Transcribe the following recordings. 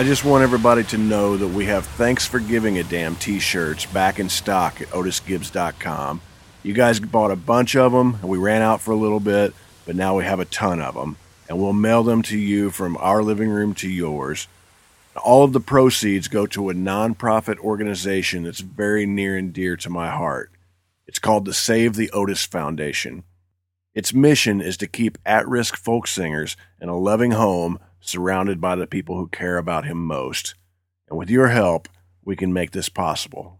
I just want everybody to know that we have Thanks for Giving a Damn t shirts back in stock at otisgibbs.com. You guys bought a bunch of them, and we ran out for a little bit, but now we have a ton of them, and we'll mail them to you from our living room to yours. All of the proceeds go to a nonprofit organization that's very near and dear to my heart. It's called the Save the Otis Foundation. Its mission is to keep at risk folk singers in a loving home surrounded by the people who care about him most. And with your help, we can make this possible.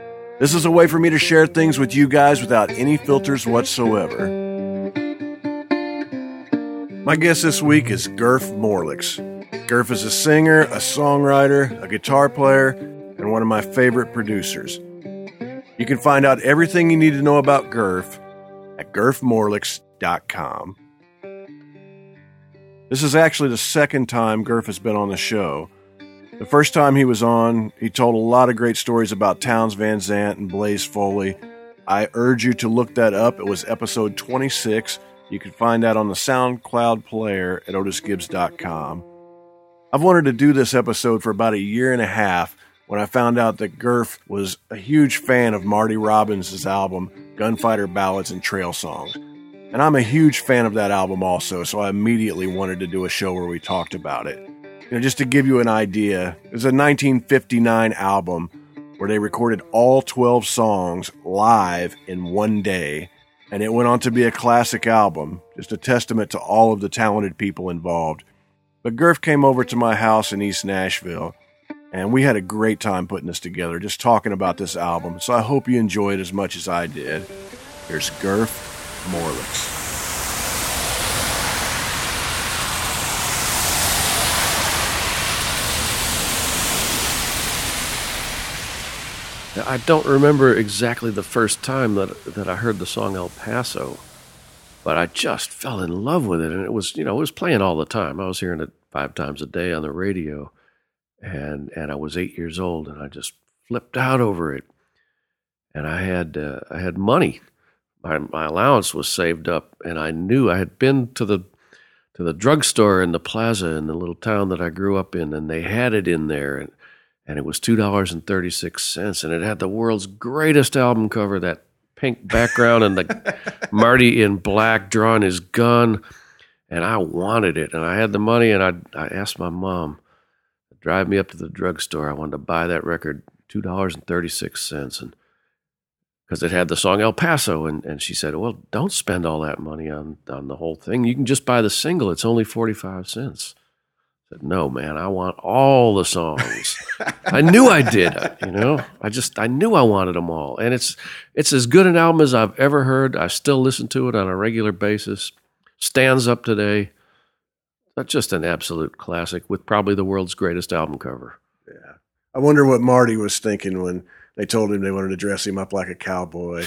This is a way for me to share things with you guys without any filters whatsoever. My guest this week is Gurf Morlix. Gurf is a singer, a songwriter, a guitar player, and one of my favorite producers. You can find out everything you need to know about Gurf at gurfmorlix.com. This is actually the second time Gurf has been on the show. The first time he was on, he told a lot of great stories about Townes Van Zandt and Blaze Foley. I urge you to look that up. It was episode 26. You can find that on the SoundCloud player at otisgibbs.com. I've wanted to do this episode for about a year and a half when I found out that Gurf was a huge fan of Marty Robbins' album, Gunfighter Ballads and Trail Songs. And I'm a huge fan of that album also, so I immediately wanted to do a show where we talked about it. You know, just to give you an idea, it was a 1959 album where they recorded all 12 songs live in one day, and it went on to be a classic album, just a testament to all of the talented people involved. But Gurf came over to my house in East Nashville, and we had a great time putting this together, just talking about this album. So I hope you enjoy it as much as I did. Here's Gurf Morlix. I don't remember exactly the first time that that I heard the song El Paso, but I just fell in love with it, and it was you know it was playing all the time. I was hearing it five times a day on the radio, and and I was eight years old, and I just flipped out over it. And I had uh, I had money, my my allowance was saved up, and I knew I had been to the to the drugstore in the plaza in the little town that I grew up in, and they had it in there, and and it was two dollars and thirty six cents, and it had the world's greatest album cover, that pink background, and the Marty in black drawing his gun, and I wanted it, and I had the money, and I I asked my mom to drive me up to the drugstore. I wanted to buy that record, two dollars and thirty six cents, and because it had the song El Paso, and, and she said, "Well, don't spend all that money on on the whole thing. You can just buy the single. It's only forty five cents." Said, no, man, I want all the songs. I knew I did, you know. I just I knew I wanted them all, and it's it's as good an album as I've ever heard. I still listen to it on a regular basis. Stands up today. That's just an absolute classic with probably the world's greatest album cover. Yeah, I wonder what Marty was thinking when they told him they wanted to dress him up like a cowboy.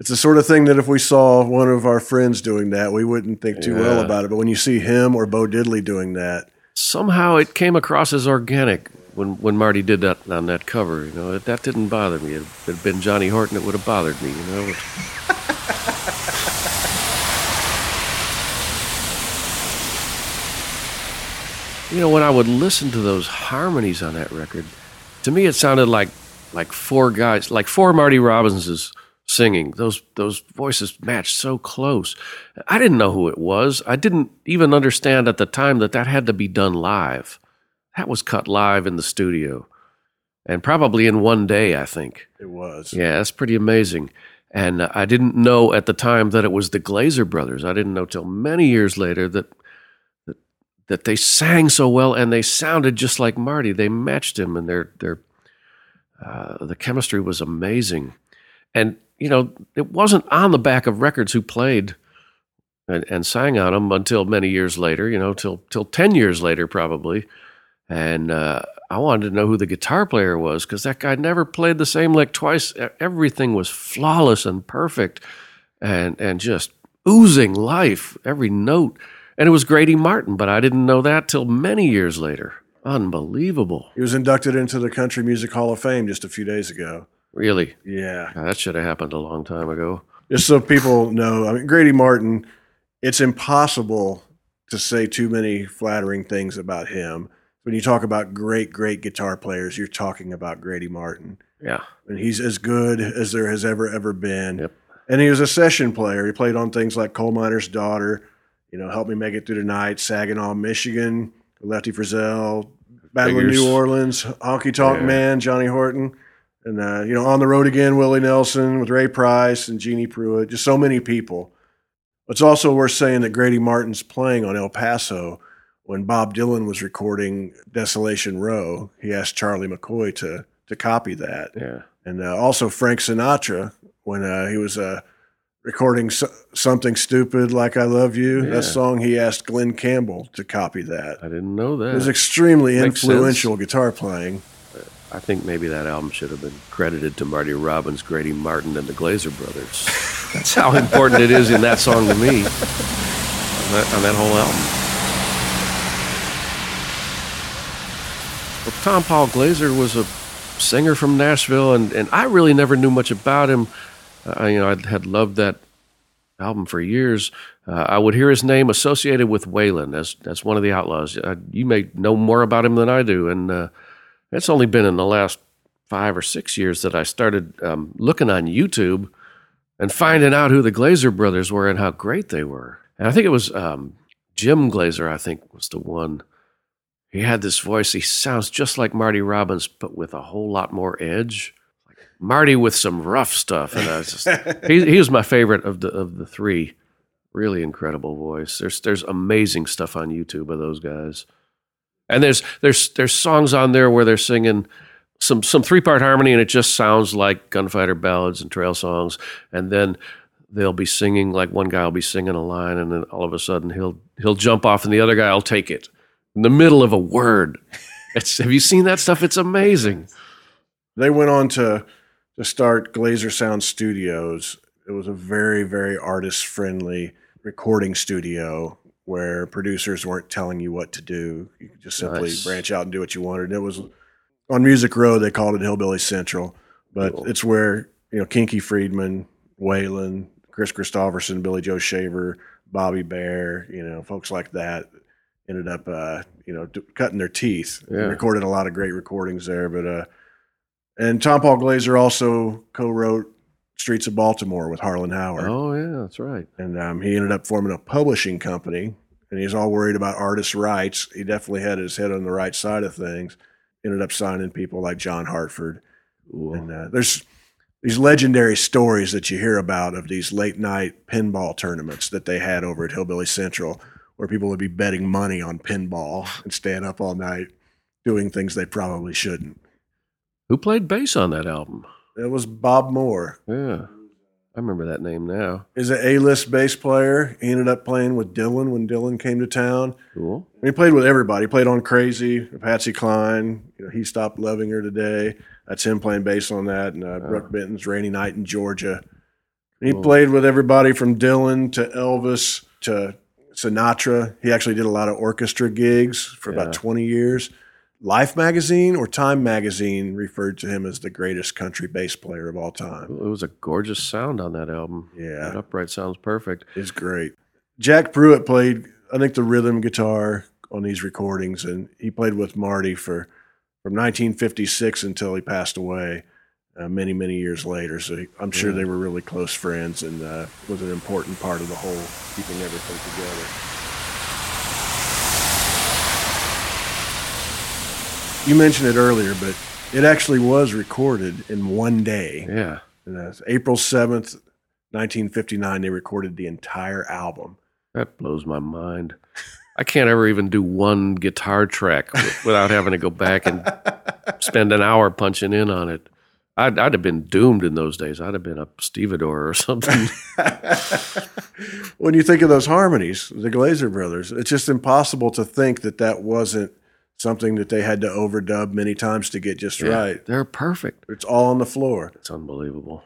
It's the sort of thing that if we saw one of our friends doing that, we wouldn't think too yeah. well about it. But when you see him or Bo Diddley doing that, somehow it came across as organic when when Marty did that on that cover. You know, that didn't bother me. If it had been Johnny Horton, it would have bothered me. You know. you know, when I would listen to those harmonies on that record, to me it sounded like like four guys, like four Marty Robbinses singing. Those those voices matched so close. I didn't know who it was. I didn't even understand at the time that that had to be done live. That was cut live in the studio, and probably in one day. I think it was. Yeah, that's pretty amazing. And I didn't know at the time that it was the Glaser brothers. I didn't know till many years later that that, that they sang so well and they sounded just like Marty. They matched him, and their their uh, the chemistry was amazing. And you know, it wasn't on the back of records who played and, and sang on them until many years later. You know, till till ten years later probably. And uh, I wanted to know who the guitar player was because that guy never played the same lick twice. Everything was flawless and perfect, and and just oozing life every note. And it was Grady Martin, but I didn't know that till many years later. Unbelievable. He was inducted into the Country Music Hall of Fame just a few days ago. Really? Yeah. God, that should have happened a long time ago. Just so people know, I mean, Grady Martin, it's impossible to say too many flattering things about him. When you talk about great, great guitar players, you're talking about Grady Martin. Yeah. And he's as good as there has ever, ever been. Yep. And he was a session player. He played on things like Coal Miner's Daughter, you know, Help Me Make It Through the Night, Saginaw, Michigan, Lefty Frizzell, Battle of New Orleans, Honky Tonk Yeah. Man, Johnny Horton. And, uh, you know, On the Road Again, Willie Nelson with Ray Price and Jeanne Pruett, just so many people. It's also worth saying that Grady Martin's playing on El Paso when Bob Dylan was recording Desolation Row. He asked Charlie McCoy to, to copy that. Yeah. And uh, also Frank Sinatra when uh, he was uh, recording so- something stupid like "I Love You." Yeah. That song he asked Glen Campbell to copy that. I didn't know that. It was extremely Makes influential guitar playing. I think maybe that album should have been credited to Marty Robbins, Grady Martin, and the Glaser brothers. That's how important it is in that song to me. On that, on that whole album. Well, Tompall Glaser was a singer from Nashville, and, and I really never knew much about him. Uh, you know, I had loved that album for years. Uh, I would hear his name associated with Waylon as as one of the Outlaws. Uh, you may know more about him than I do, and uh, it's only been in the last five or six years that I started um, looking on YouTube and finding out who the Glaser brothers were and how great they were. And I think it was um, Jim Glaser. I think was the one. He had this voice. He sounds just like Marty Robbins, but with a whole lot more edge. Marty with some rough stuff, and I was just he, he was my favorite of the of the three. Really incredible voice. There's there's amazing stuff on YouTube of those guys, and there's there's there's songs on there where they're singing some some three part harmony, and it just sounds like gunfighter ballads and trail songs, and then they'll be singing like one guy will be singing a line, and then all of a sudden he'll he'll jump off, and the other guy will take it in the middle of a word. It's, have you seen that stuff? It's amazing. They went on to to start Glaser Sound Studios. It was a very very artist friendly recording studio where producers weren't telling you what to do. You could just simply Nice. branch out and do what you wanted. And it was on Music Row. They called it Hillbilly Central, but Cool. it's where you know Kinky Friedman, Waylon, Kris Kristofferson, Billy Joe Shaver, Bobby Bare, you know, folks like that ended up, uh, you know, d- cutting their teeth. Yeah. Recorded a lot of great recordings there, but uh, and Tompall Glaser also co-wrote Streets of Baltimore with Harlan Howard, Oh yeah, that's right. and um, he ended up forming a publishing company. And he's all worried about artists' rights. He definitely had his head on the right side of things. Ended up signing people like John Hartford. Cool. And uh, there's these legendary stories that you hear about of these late night pinball tournaments that they had over at Hillbilly Central, where people would be betting money on pinball and staying up all night doing things they probably shouldn't. Who played bass on that album? It was Bob Moore. Yeah, I remember that name now. Is an A-list bass player. He ended up playing with Dylan when Dylan came to town. Cool. He played with everybody. He played on Crazy, Patsy Cline. You know, he stopped loving her today. That's him playing bass on that. And uh, Brook Benton's Rainy Night in Georgia. He Cool. played with everybody from Dylan to Elvis to Sinatra. He actually did a lot of orchestra gigs for Yeah. about 20 years. Life magazine or Time magazine referred to him as the greatest country bass player of all time. It was a gorgeous sound on that album. Yeah. That upright sounds perfect. It's great. Jack Pruett played, I think, the rhythm guitar on these recordings, and he played with Marty for from 1956 until he passed away uh, many, many years later. So he, I'm sure Yeah. they were really close friends, and uh, was an important part of the whole keeping everything together. You mentioned it earlier, but it actually was recorded in one day. Yeah. And that's April 7th, 1959, they recorded the entire album. That blows my mind. I can't ever even do one guitar track without having to go back and spend an hour punching in on it. I'd, I'd have been doomed in those days. I'd have been a stevedore or something. when you think of those harmonies, the Glaser brothers, it's just impossible to think that that wasn't something that they had to overdub many times to get just Yeah, right. They're perfect. It's all on the floor. It's unbelievable.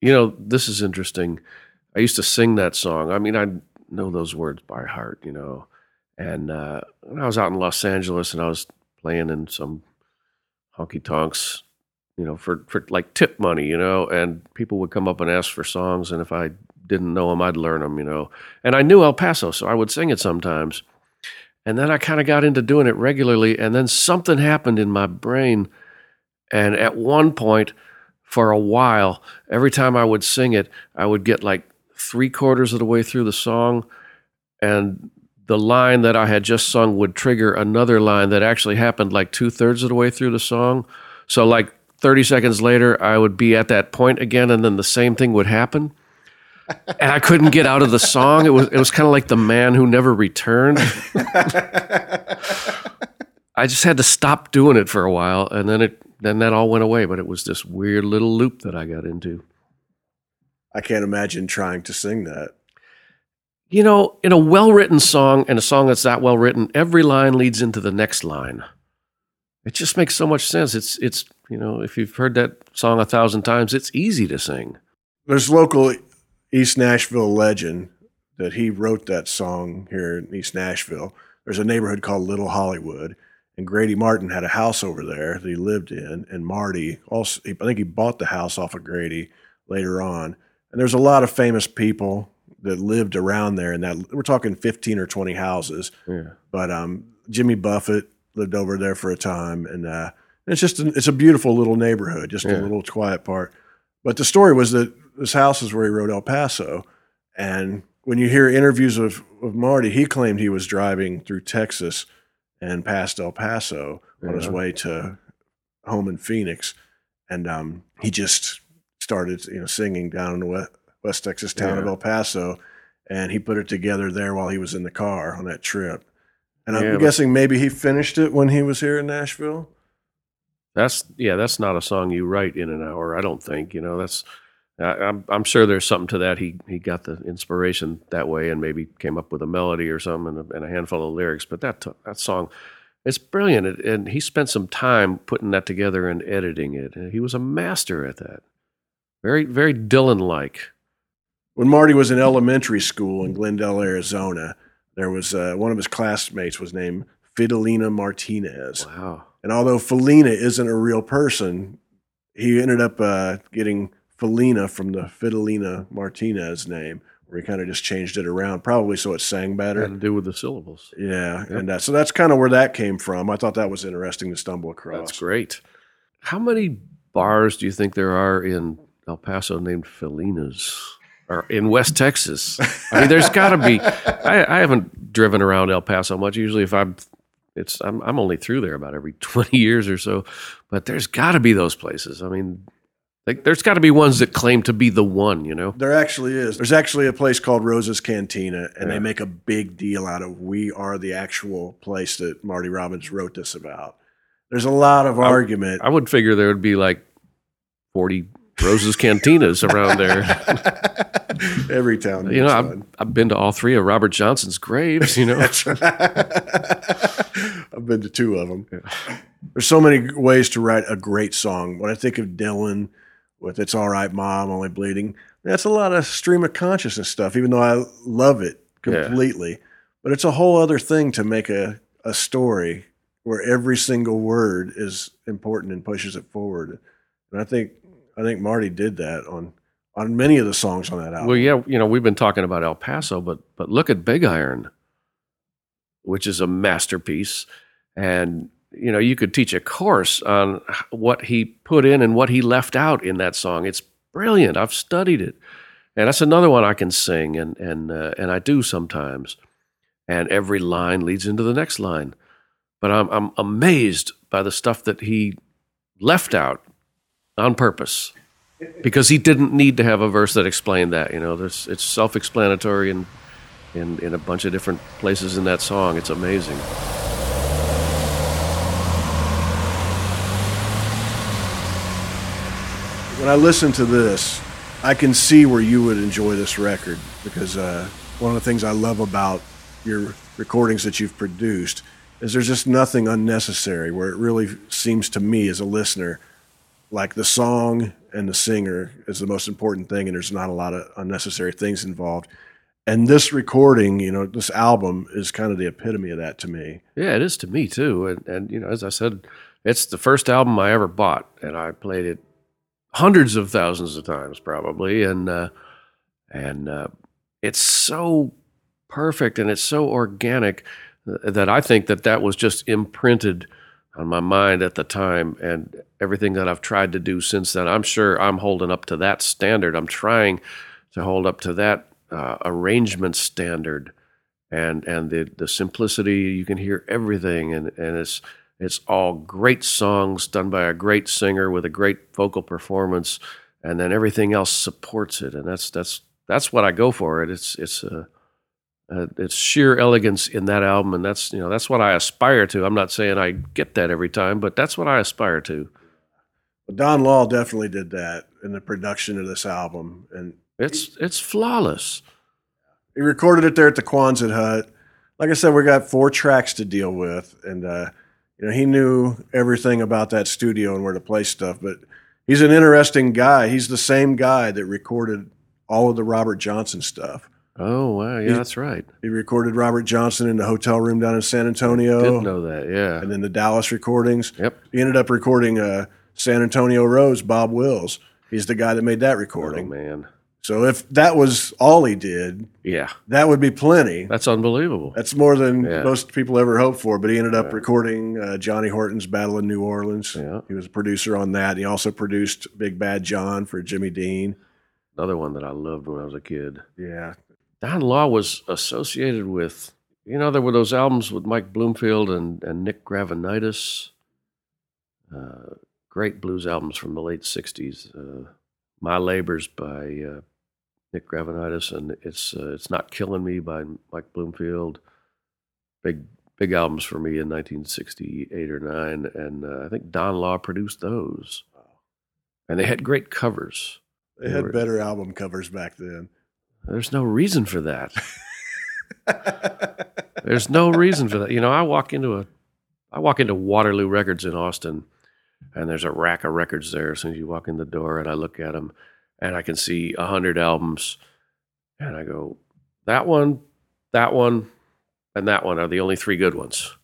You know, this is interesting. I used to sing that song. I mean, I know those words by heart, you know. And uh, when I was out in Los Angeles and I was playing in some honky tonks, you know, for, for like tip money, you know, and people would come up and ask for songs. And if I didn't know them, I'd learn them, you know. And I knew El Paso, so I would sing it sometimes. And then I kind of got into doing it regularly. And then something happened in my brain. And at one point, for a while, every time I would sing it, I would get like three quarters of the way through the song, and the line that I had just sung would trigger another line that actually happened like two thirds of the way through the song. So, like 30 seconds later, I would be at that point again, and then the same thing would happen. And I couldn't get out of the song. It was it was kind of like the man who never returned. I just had to stop doing it for a while, and then it then that all went away. But it was this weird little loop that I got into. I can't imagine trying to sing that. You know, in a well written song and a song that's that well written, every line leads into the next line. It just makes so much sense. It's it's you know, if you've heard that song a thousand times, it's easy to sing. There's local East Nashville legend that he wrote that song here in East Nashville. There's a neighborhood called Little Hollywood, and Grady Martin had a house over there that he lived in, and Marty also. I think he bought the house off of Grady later on. And there's a lot of famous people that lived around there, and that we're talking 15 or 20 houses. Yeah. But um, Jimmy Buffett lived over there for a time, and uh, it's just an, it's a beautiful little neighborhood, just Yeah. a little quiet part. But the story was that this house is where he wrote El Paso, and when you hear interviews of, of Marty, he claimed he was driving through Texas and past El Paso on his way to home in Phoenix, and um, he just started you know singing down in the West, West Texas town of El Paso, and he put it together there while he was in the car on that trip. And I'm Yeah, guessing maybe he finished it when he was here in Nashville. That's yeah, that's not a song you write in an hour. I don't think. You know, that's I, I'm I'm sure there's something to that. He he got the inspiration that way, and maybe came up with a melody or something and a, and a handful of lyrics. But that that song, it's brilliant, It- and he spent some time putting that together and editing it. And he was a master at that. Very very Dylan like. When Marty was in elementary school in Glendale, Arizona, there was uh, one of his classmates was named Fidelina Martinez. Wow. And although Felina isn't a real person, he ended up uh, getting Felina from the Fidelina Martinez name, where he kind of just changed it around, probably so it sang better. Had to do with the syllables. yeah, Yep. and uh, so that's kind of where that came from. I thought that was interesting to stumble across. That's great. How many bars do you think there are in El Paso named Felinas? Or in West Texas? I mean, there's got to be. I, I haven't driven around El Paso much. Usually, if I'm, it's I'm I'm only through there about every 20 years or so. But there's got to be those places. I mean, like, there's got to be ones that claim to be the one. You know? There actually is. There's actually a place called Rosa's Cantina, and Yeah. they make a big deal out of we are the actual place that Marty Robbins wrote this about. There's a lot of argument. I would figure there would be like 40 Rose's Cantinas around there. Every town. You know, I've. I've been to all three of Robert Johnson's graves. You know. I've been to two of them. There's so many ways to write a great song. When I think of Dylan with "It's All Right, Mom, Only Bleeding," that's a lot of stream of consciousness stuff. Even though I love it Yeah. completely, but it's a whole other thing to make a a story where every single word is important and pushes it forward. And I think I think Marty did that on on many of the songs on that album. Well, yeah, you know, we've been talking about El Paso, but but look at Big Iron, which is a masterpiece, and you know, you could teach a course on what he put in and what he left out in that song. It's brilliant. I've studied it, and that's another one I can sing, and and uh, and I do sometimes, and every line leads into the next line. But I'm I'm amazed by the stuff that he left out on purpose. because he didn't need to have a verse that explained that. You know, there's it's self-explanatory and in, in a bunch of different places in that song. It's amazing. When I listen to this, I can see where you would enjoy this record because uh, one of the things I love about your recordings that you've produced is there's just nothing unnecessary where it really seems to me as a listener like the song and the singer is the most important thing and there's not a lot of unnecessary things involved and this recording you know this album is kind of the epitome of that to me Yeah, it is to me too. And and you know, as I said, it's the first album I ever bought, and I played it hundreds of thousands of times probably, and uh, and uh, it's so perfect and it's so organic that I think that that was just imprinted on my mind at the time, and everything that I've tried to do since then, I'm sure I'm holding up to that standard. I'm trying to hold up to that uh, arrangement standard and and the the simplicity you can hear everything and and it's it's all great songs done by a great singer with a great vocal performance and then everything else supports it and that's that's that's what I go for. It it's it's uh, uh, it's sheer elegance in that album and that's you know that's what I aspire to. I'm not saying I get that every time but that's what I aspire to. But don law definitely did that in the production of this album and it's it's flawless. he recorded it there at the Quonset hut. Like i said we got four tracks to deal with and uh, you know he knew everything about that studio and where to play stuff but he's an interesting guy. He's the same guy that recorded all of the robert johnson stuff. Oh wow. Yeah He- that's right. he recorded robert johnson in the hotel room down in san antonio. Didn't know that yeah. And then the dallas recordings. Yep. He ended up recording uh, san antonio rose bob wills. He's the guy that made that recording. oh man so if that was all he did yeah that would be plenty That's unbelievable. That's more than Yeah. most people ever hoped for. But he ended up Yeah. recording uh, Johnny Horton's Battle in New Orleans. Yeah. He was a producer on that. He also produced Big Bad John for Jimmy Dean. Another one that I loved when I was a kid. Yeah. Don Law was associated with, you know, there were those albums with Mike Bloomfield and, and Nick Gravenites. Uh, great blues albums from the late 60s. Uh, My Labors by uh, Nick Gravenites and it's uh, it's Not Killing Me by Mike Bloomfield. Big big albums for me in 1968 or 9 and uh, I think Don Law produced those. And they had great covers. They They had were- better album covers back then. There's no reason for that. There's no reason for that. You know, I walk into a, I walk into Waterloo Records in Austin, and there's a rack of records there. As soon as you walk in the door, and I look at them, and I can see a hundred albums, and I go, that one, that one, and that one are the only three good ones.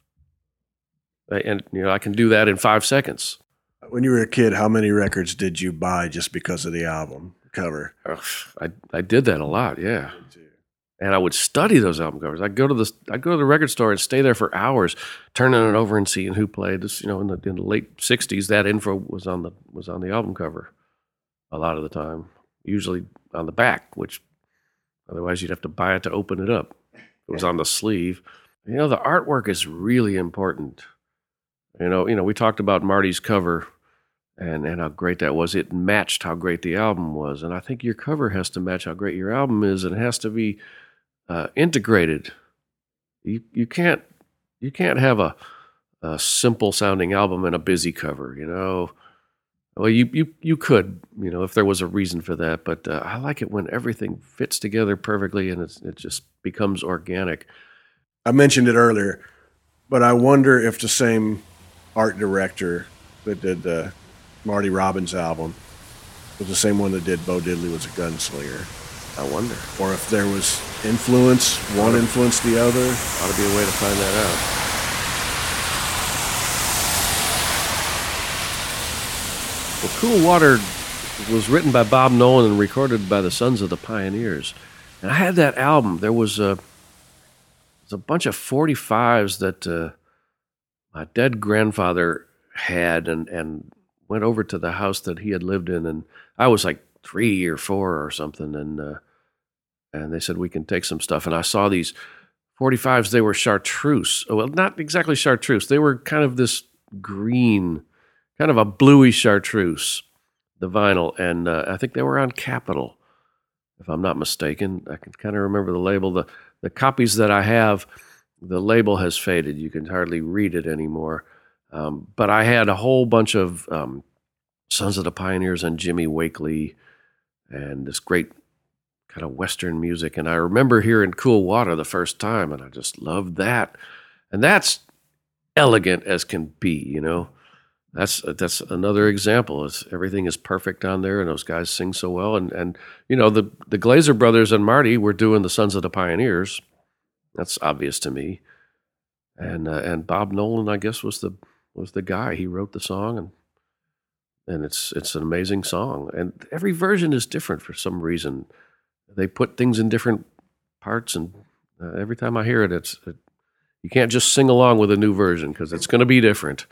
And you know, I can do that in five seconds. when you were a kid, how many records did you buy just because of the album cover? Ugh, I I did that a lot, yeah. And I would study those album covers. I'd go to the I'd go to the record store and stay there for hours, turning it over and seeing who played. This, you know, in the in the late '60s, that info was on the was on the album cover, a lot of the time. Usually on the back, which otherwise you'd have to buy it to open it up. It was on the sleeve. You know, the artwork is really important. You know, you know, we talked about Marty's cover and and how great that was. It matched how great the album was, and I think your cover has to match how great your album is, and it has to be uh, integrated. You you can't you can't have a, a simple sounding album and a busy cover. You know, well you you you could you know if there was a reason for that, but uh, I like it when everything fits together perfectly and it just becomes organic. I mentioned it earlier, but I wonder if the same art director that did the Marty Robbins album was the same one that did Bo Diddley was a gunslinger, I wonder. or if there was influence, one influenced the other. Ought to be a way to find that out. Well, Cool Water was written by Bob Nolan and recorded by the Sons of the Pioneers. And I had that album. There was a, there's a bunch of 45s that uh, my dead grandfather had and, and went over to the house that he had lived in. And I was like three or four or something. And, uh, and they said, we can take some stuff. And I saw these 45s, they were chartreuse. Oh, Well, not exactly chartreuse. They were kind of this green, kind of a bluey chartreuse. the vinyl, and uh, I think they were on Capitol, if I'm not mistaken. I can kind of remember the label. The the copies that I have, the label has faded. You can hardly read it anymore. Um, but I had a whole bunch of um, Sons of the Pioneers and Jimmy Wakely, and this great kind of Western music. And I remember hearing Cool Water the first time, and I just loved that. And that's elegant as can be, you know. That's that's another example. It's, everything is perfect on there, and those guys sing so well. And and you know the the Glaser brothers and Marty were doing the Sons of the Pioneers. That's obvious to me. And uh, and Bob Nolan, I guess, was the was the guy. He wrote the song, and and it's it's an amazing song. And every version is different for some reason. They put things in different parts, and uh, every time I hear it, it's it, you can't just sing along with a new version because it's going to be different.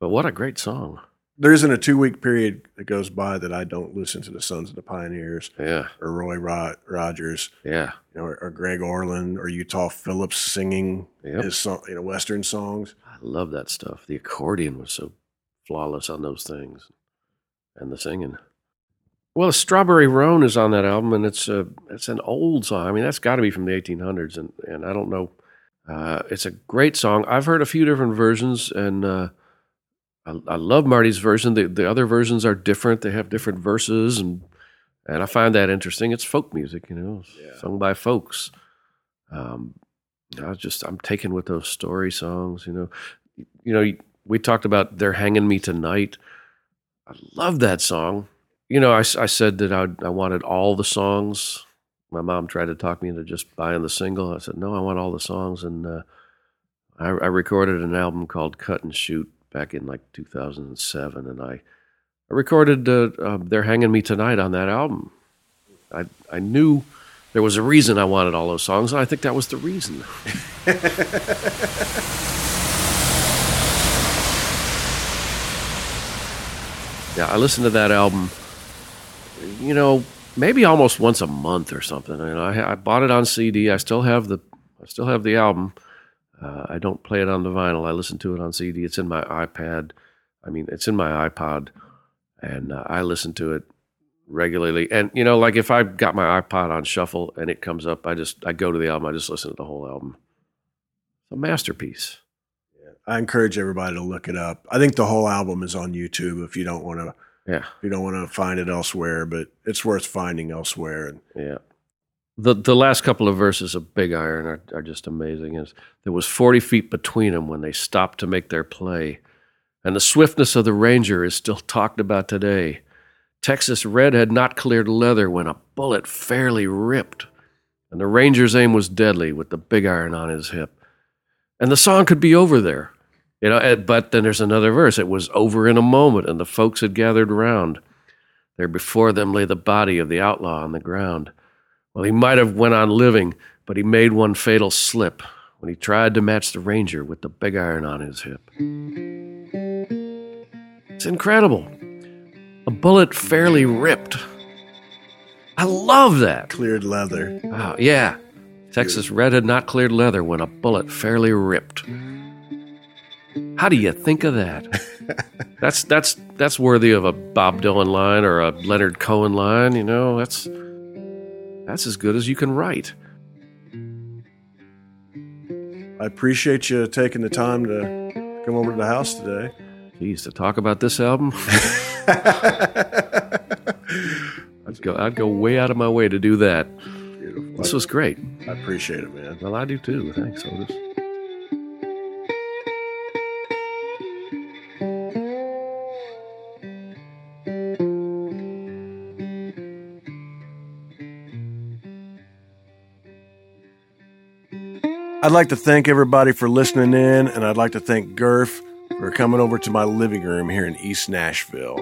But what a great song! There isn't a two week period that goes by that I don't listen to the Sons of the Pioneers Yeah, or Roy Rod- Rogers, yeah, you know, or, or Greg Orland or Utah Phillips singing Yep. his song, you know, Western songs. I love that stuff. The accordion was so flawless on those things, and the singing. Well, Strawberry Roan is on that album, and it's a it's an old song. I mean, that's got to be from the 1800s, and and I don't know. Uh, it's a great song. I've heard a few different versions, and uh, I, I love Marty's version. The the other versions are different. They have different verses, and and I find that interesting. It's folk music, you know, Yeah. sung by folks. Um, I just I'm taken with those story songs, you know. You know, we talked about "They're Hanging Me Tonight." I love that song. You know, I said that I, I wanted all the songs. My mom tried to talk me into just buying the single. I said, no, I want all the songs. And uh, I, I recorded an album called Cut and Shoot back in like 2007. And I, I recorded uh, uh, They're Hanging Me Tonight on that album. I, I knew there was a reason I wanted all those songs, and I think that was the reason. Yeah, I listened to that album, you know, maybe almost once a month or something. And I, I bought it on CD. I still have the, I still have the album. Uh, I don't play it on the vinyl. I listen to it on CD. It's in my iPad. I mean, it's in my iPod, and uh, I listen to it regularly. And you know, like if I got my iPod on shuffle and it comes up, I just I go to the album. I just listen to the whole album. It's a masterpiece. I encourage everybody to look it up. I think the whole album is on YouTube if you don't want to Yeah. if you don't want to find it elsewhere, but it's worth finding elsewhere. And Yeah. The the last couple of verses of Big Iron are, are just amazing. Is there was forty feet between them when they stopped to make their play, and the swiftness of the Ranger is still talked about today. Texas Red had not cleared leather when a bullet fairly ripped, and the Ranger's aim was deadly with the Big Iron on his hip. And the song could be over there, you know. But then there's another verse. It was over in a moment, and the folks had gathered round. There before them lay the body of the outlaw on the ground. Well, he might have went on living, but he made one fatal slip when he tried to match the ranger with the big iron on his hip. It's incredible. A bullet fairly ripped. I love that. cleared leather. Wow, yeah. Texas Red had not cleared leather when a bullet fairly ripped. How do you think of that? that's that's that's worthy of a Bob Dylan line or a Leonard Cohen line, you know. That's that's as good as you can write. I appreciate you taking the time to come over to the house today. Geez, to talk about this album, I'd go I'd go way out of my way to do that. Beautiful. This was great. I appreciate it, man. Well, I do too. Thanks, Otis. I'd like to thank everybody for listening in, and I'd like to thank Gurf for coming over to my living room here in East Nashville.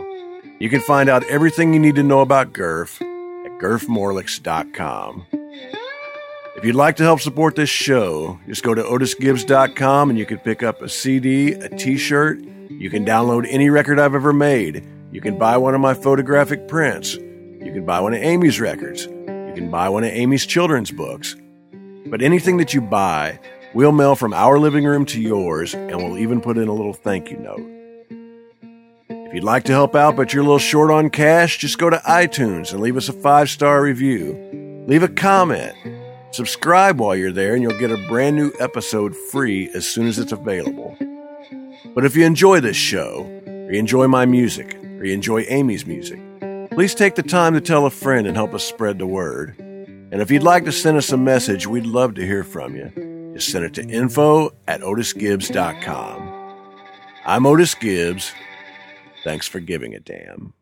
You can find out everything you need to know about Gurf at gurfmorlix.com. If you'd like to help support this show, just go to otisgibbs.com and you can pick up a CD, a t shirt. You can download any record I've ever made. You can buy one of my photographic prints. You can buy one of Amy's records. You can buy one of Amy's children's books. But anything that you buy, we'll mail from our living room to yours, and we'll even put in a little thank you note. If you'd like to help out but you're a little short on cash, just go to iTunes and leave us a five star review. Leave a comment. Subscribe while you're there, and you'll get a brand new episode free as soon as it's available. But if you enjoy this show, or you enjoy my music, or you enjoy Amy's music, please take the time to tell a friend and help us spread the word. And if you'd like to send us a message, we'd love to hear from you. Just send it to info at otisgibbs.com. I'm Otis Gibbs. Thanks for giving a damn.